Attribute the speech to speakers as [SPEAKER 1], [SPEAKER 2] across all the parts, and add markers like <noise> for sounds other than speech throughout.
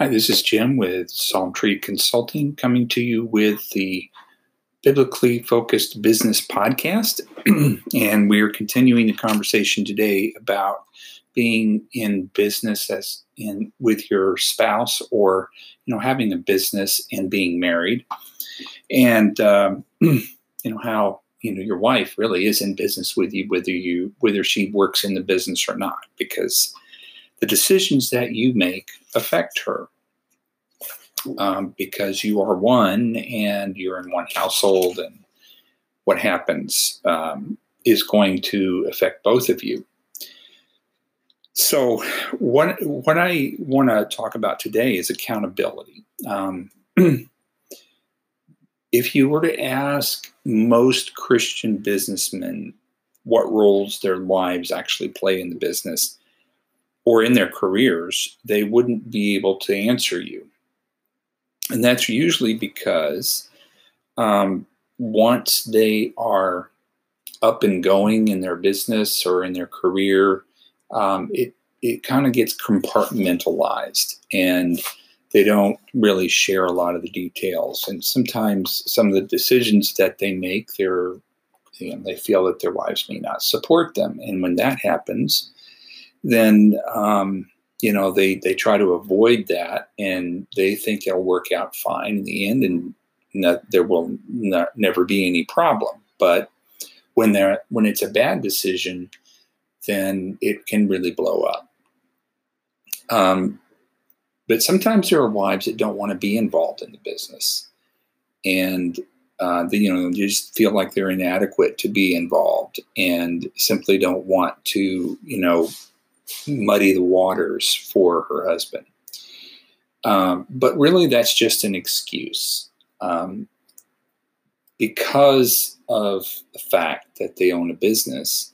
[SPEAKER 1] Hi, this is Jim with Psalm Tree Consulting coming to you with the Biblically Focused Business Podcast. <clears throat> and we are continuing the conversation today about being in business as in with your spouse or you know having a business and being married and um, <clears throat> you know how you know your wife really is in business with you whether you whether she works in the business or not because the decisions that you make affect her um, because you are one and you're in one household, and what happens um, is going to affect both of you. So, what what I want to talk about today is accountability. Um, <clears throat> if you were to ask most Christian businessmen what roles their wives actually play in the business, or in their careers, they wouldn't be able to answer you. And that's usually because um, once they are up and going in their business or in their career, um, it, it kind of gets compartmentalized and they don't really share a lot of the details. And sometimes some of the decisions that they make, they're, you know, they feel that their wives may not support them. And when that happens, then um, you know they they try to avoid that, and they think it'll work out fine in the end, and not, there will not, never be any problem. But when there when it's a bad decision, then it can really blow up. Um, but sometimes there are wives that don't want to be involved in the business, and uh, they, you know, just feel like they're inadequate to be involved, and simply don't want to, you know, muddy the waters for her husband. Um, but really, that's just an excuse. Um, because of the fact that they own a business,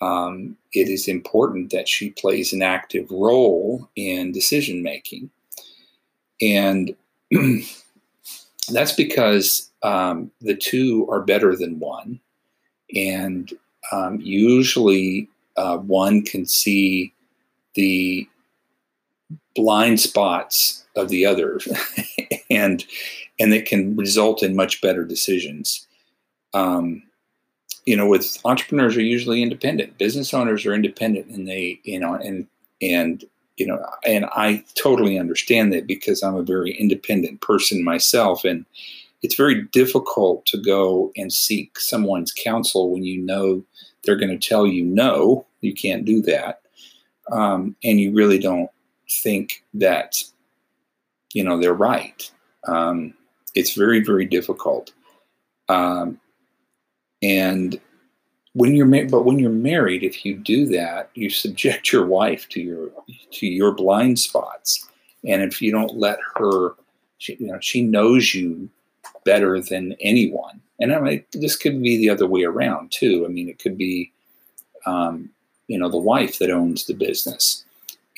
[SPEAKER 1] um, it is important that she plays an active role in decision making. And <clears throat> that's because um, the two are better than one. And um, usually uh, one can see the blind spots of the other. <laughs> And and it can result in much better decisions. Um, you know with entrepreneurs are usually independent. Business owners are independent and they you know and and you know and i totally understand that because i'm a very independent person myself. And it's very difficult to go and seek someone's counsel when you know they're going to tell you no, you can't do that, um, and you really don't think that you know they're right. Um, it's very very difficult, um, and when you're married, but when you're married, if you do that, you subject your wife to your to your blind spots, and if you don't let her, she, you know, she knows you better than anyone. And I mean, this could be the other way around too. I mean, it could be, um, you know, the wife that owns the business,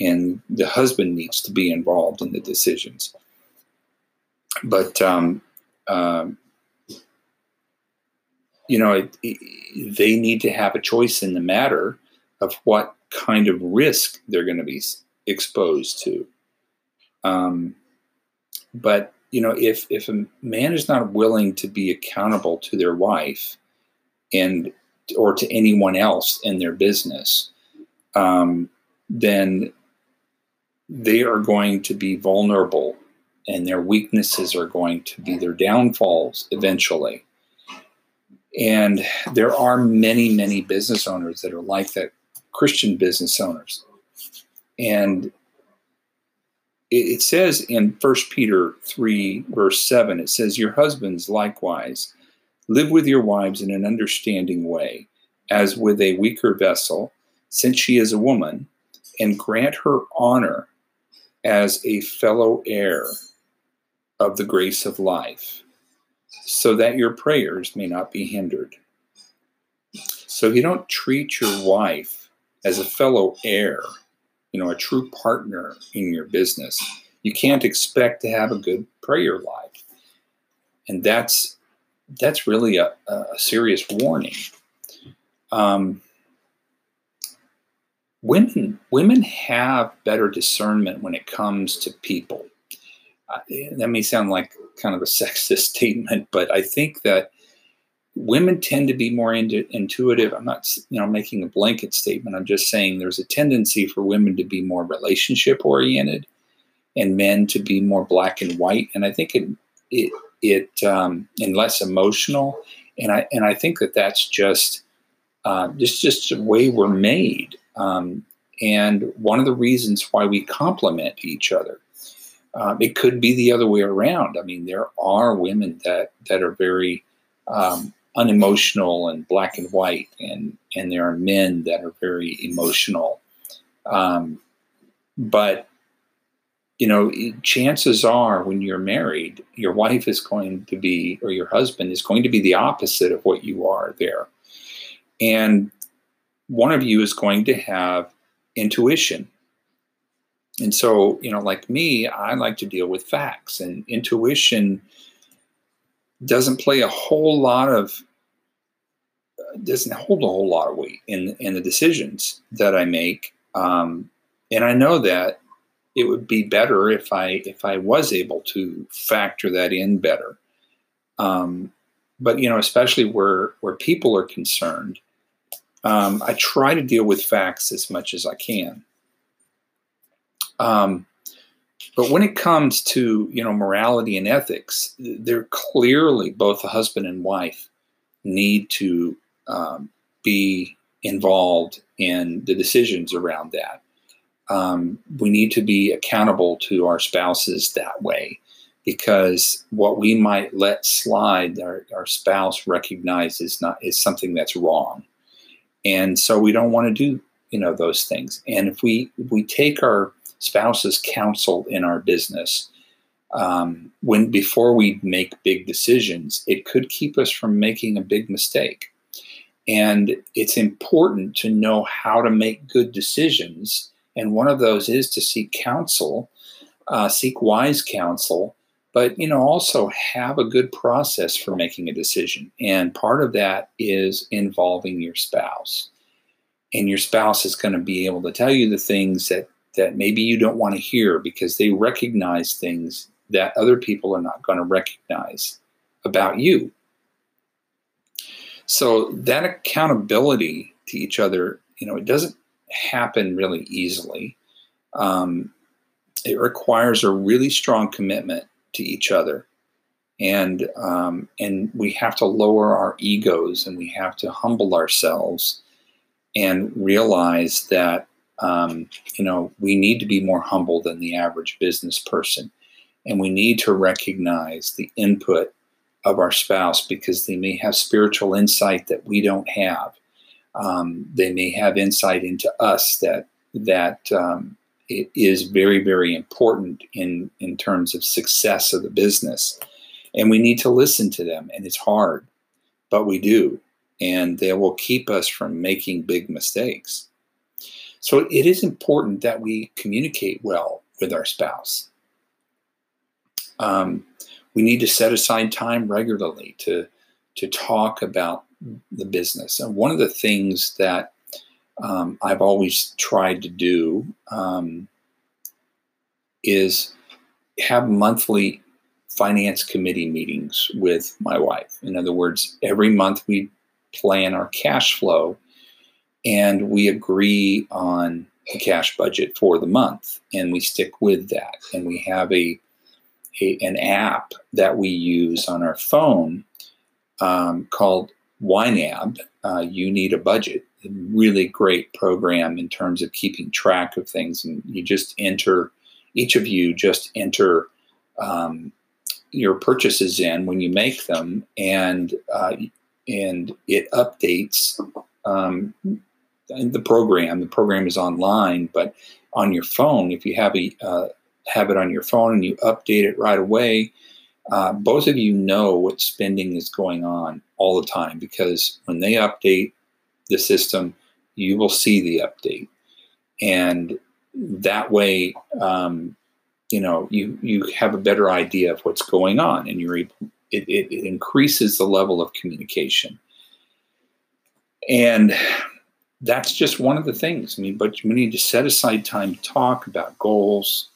[SPEAKER 1] and the husband needs to be involved in the decisions. But um, um, you know, it, it, they need to have a choice in the matter of what kind of risk they're going to be exposed to. Um, but you know, if if a man is not willing to be accountable to their wife and or to anyone else in their business, um, then they are going to be vulnerable, and their weaknesses are going to be their downfalls eventually. And there are many, many business owners that are like that, Christian business owners. And it says in 1 Peter 3, verse 7, it says, Your husbands likewise live with your wives in an understanding way, as with a weaker vessel, since she is a woman, and grant her honor as a fellow heir of the grace of life, so that your prayers may not be hindered. So you don't treat your wife as a fellow heir you know, a true partner in your business, you can't expect to have a good prayer life. And that's that's really a, a serious warning. Um, women women have better discernment when it comes to people. that may sound like kind of a <laughs> sexist statement, but I think that women tend to be more intuitive. I'm not, you know, making a blanket statement. I'm just saying there's a tendency for women to be more relationship oriented, and men to be more black and white. And I think it it it um, and less emotional. And I and I think that that's just uh, just just the way we're made. Um, and one of the reasons why we complement each other. Um, it could be the other way around. I mean, there are women that that are very um, unemotional and black and white, and and there are men that are very emotional. Um, but you know, chances are when you're married, your wife is going to be, or your husband is going to be the opposite of what you are there, and one of you is going to have intuition. And so, you know, like me, I like to deal with facts, and intuition doesn't play a whole lot of doesn't hold a whole lot of weight in in the decisions that I make. Um, and I know that it would be better if I if I was able to factor that in better. Um, but you know, especially where where people are concerned, um, I try to deal with facts as much as I can. Um, but when it comes to you know morality and ethics, they're clearly both a husband and wife need to um, be involved in the decisions around that. Um, we need to be accountable to our spouses that way because what we might let slide our, our spouse recognizes not is something that's wrong. And so we don't want to do you know those things. And if we if we take our spouse's counsel in our business um, when before we make big decisions it could keep us from making a big mistake and it's important to know how to make good decisions. And one of those is to seek counsel, uh, seek wise counsel, but you know also have a good process for making a decision. And part of that is involving your spouse. And your spouse is going to be able to tell you the things that that maybe you don't want to hear because they recognize things that other people are not going to recognize about you. So that accountability to each other, you know, it doesn't happen really easily. Um, it requires a really strong commitment to each other, and um, and we have to lower our egos and we have to humble ourselves and realize that um, you know we need to be more humble than the average business person, and we need to recognize the input of our spouse because they may have spiritual insight that we don't have. Um, they may have insight into us that that um, it is very very important in in terms of success of the business, and we need to listen to them. And it's hard, but we do, and they will keep us from making big mistakes. So it is important that we communicate well with our spouse. Um, we need to set aside time regularly to to talk about the business. And one of the things that um, I've always tried to do um, is have monthly finance committee meetings with my wife. In other words, every month we plan our cash flow and we agree on the cash budget for the month and we stick with that. And we have a a, an app that we use on our phone um, called YNAB. Uh, you need a budget. A really great program in terms of keeping track of things, and you just enter. Each of you just enter um, your purchases in when you make them, and uh, and it updates um, the program. The program is online, but on your phone, if you have a, uh, have it on your phone and you update it right away, uh, both of you know what spending is going on all the time because when they update the system, you will see the update, and that way, um, you know, you you have a better idea of what's going on, and you're able. It, it, it increases the level of communication, and that's just one of the things. I mean, but we need to set aside time to talk about goals,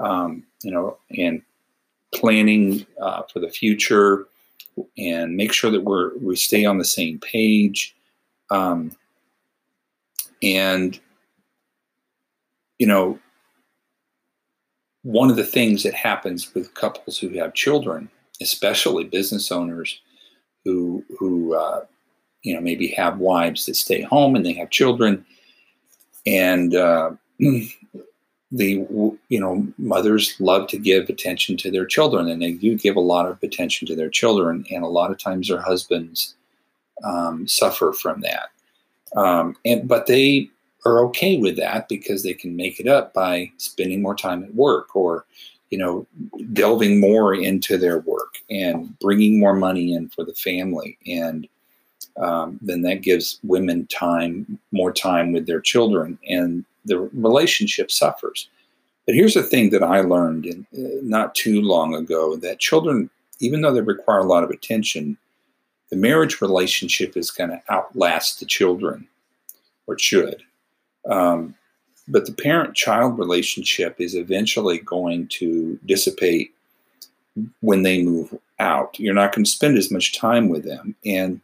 [SPEAKER 1] um, you know, and planning uh, for the future and make sure that we're we stay on the same page. Um, and you know one of the things that happens with couples who have children especially business owners who who uh, you know maybe have wives that stay home and they have children and uh, <clears throat> the you know mothers love to give attention to their children and they do give a lot of attention to their children and a lot of times their husbands um, suffer from that. Um, and but they are okay with that because they can make it up by spending more time at work or you know delving more into their work and bringing more money in for the family. And um, then that gives women time more time with their children. And the relationship suffers. But here's the thing that I learned in, uh, not too long ago that children, even though they require a lot of attention, the marriage relationship is going to outlast the children, or it should. Um, but the parent child relationship is eventually going to dissipate when they move out. You're not going to spend as much time with them. And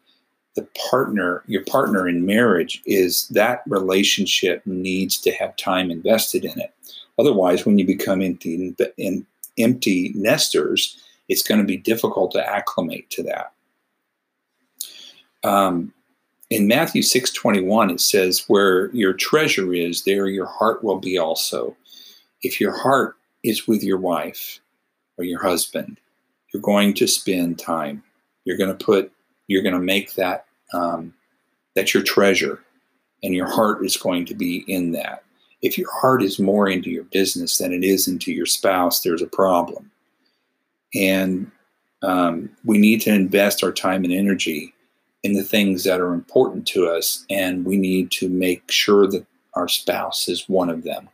[SPEAKER 1] the partner, your partner in marriage, is that relationship needs to have time invested in it. Otherwise, when you become empty, in, empty nesters, it's going to be difficult to acclimate to that. Um, in Matthew 6:21 it says where your treasure is there your heart will be also. If your heart is with your wife or your husband, you're going to spend time. You're going to put you're going to make that um, that's your treasure, and your heart is going to be in that. If your heart is more into your business than it is into your spouse, there's a problem. And um, we need to invest our time and energy in the things that are important to us, and we need to make sure that our spouse is one of them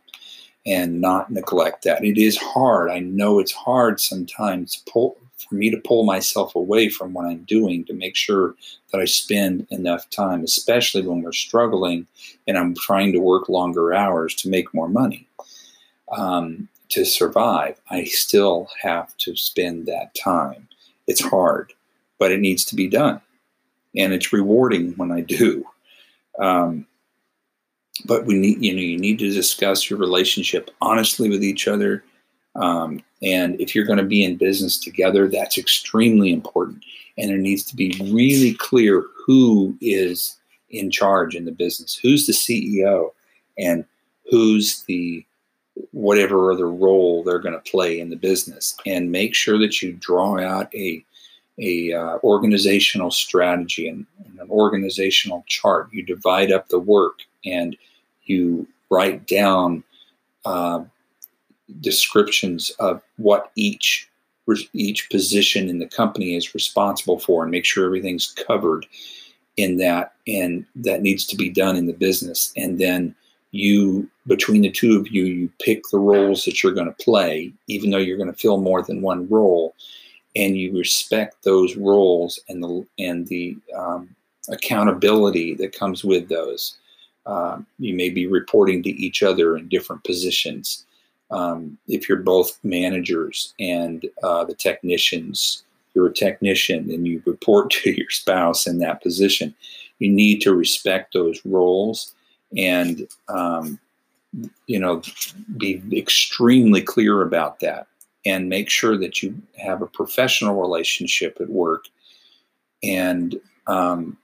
[SPEAKER 1] and not neglect that. It is hard. I know it's hard sometimes pull, for me to pull myself away from what I'm doing to make sure that I spend enough time, especially when we're struggling and I'm trying to work longer hours to make more money. Um, to survive, I still have to spend that time. It's hard, but it needs to be done. And it's rewarding when I do. Um, but we need, you know, you need to discuss your relationship honestly with each other um, and if you're going to be in business together, that's extremely important. And it needs to be really clear who is in charge in the business, who's the CEO, and who's the whatever other role they're going to play in the business. And make sure that you draw out a a uh, organizational strategy and, and an organizational chart. You divide up the work and you write down uh, descriptions of what each each position in the company is responsible for and make sure everything's covered in that and that needs to be done in the business. And then you between the two of you you pick the roles that you're going to play even though you're going to fill more than one role and you respect those roles and the and the um, accountability that comes with those. Um, you may be reporting to each other in different positions um, if you're both managers and uh, the technicians, you're a technician and you report <laughs> to your spouse in that position, you need to respect those roles and um, you know be extremely clear about that and make sure that you have a professional relationship at work and um,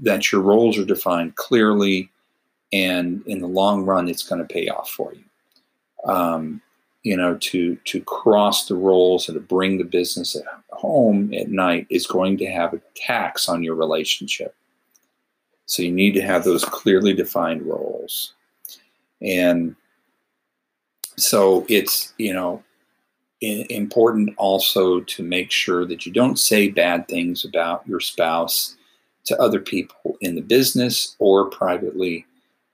[SPEAKER 1] that your roles are defined clearly and in the long run it's going to pay off for you um, you know, to to cross the roles and to bring the business at home at night is going to have a tax on your relationship. So you need to have those clearly defined roles. And so it's, you know, important also to make sure that you don't say bad things about your spouse to other people in the business or privately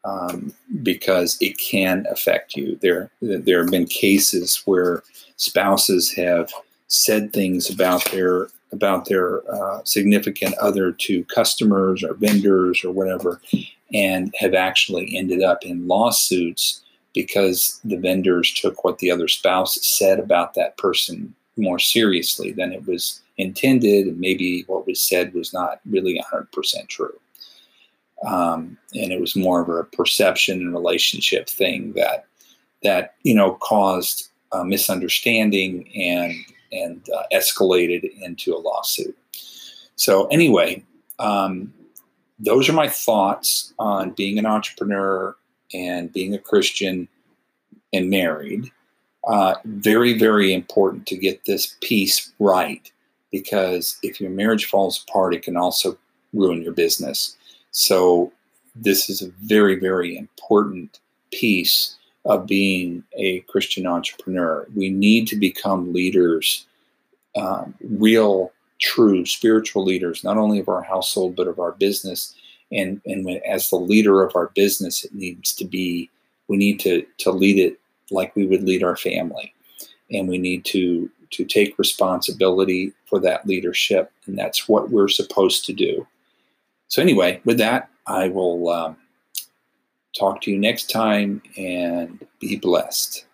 [SPEAKER 1] um, because it can affect you. There, there have been cases where spouses have said things about their about their uh, significant other to customers or vendors or whatever, and have actually ended up in lawsuits because the vendors took what the other spouse said about that person more seriously than it was intended, and maybe what was said was not really 100% true. Um, and it was more of a perception and relationship thing that that you know caused a misunderstanding and and uh, escalated into a lawsuit. So anyway, um, those are my thoughts on being an entrepreneur and being a Christian and married. Uh, very, very important to get this piece right because if your marriage falls apart, it can also ruin your business. So, this is a very, very important piece of being a Christian entrepreneur. We need to become leaders, um, real, true spiritual leaders, not only of our household, but of our business. And, and when, as the leader of our business, it needs to be, we need to, to lead it like we would lead our family. And we need to, to take responsibility for that leadership. And that's what we're supposed to do. So, anyway, with that, I will um, talk to you next time and be blessed.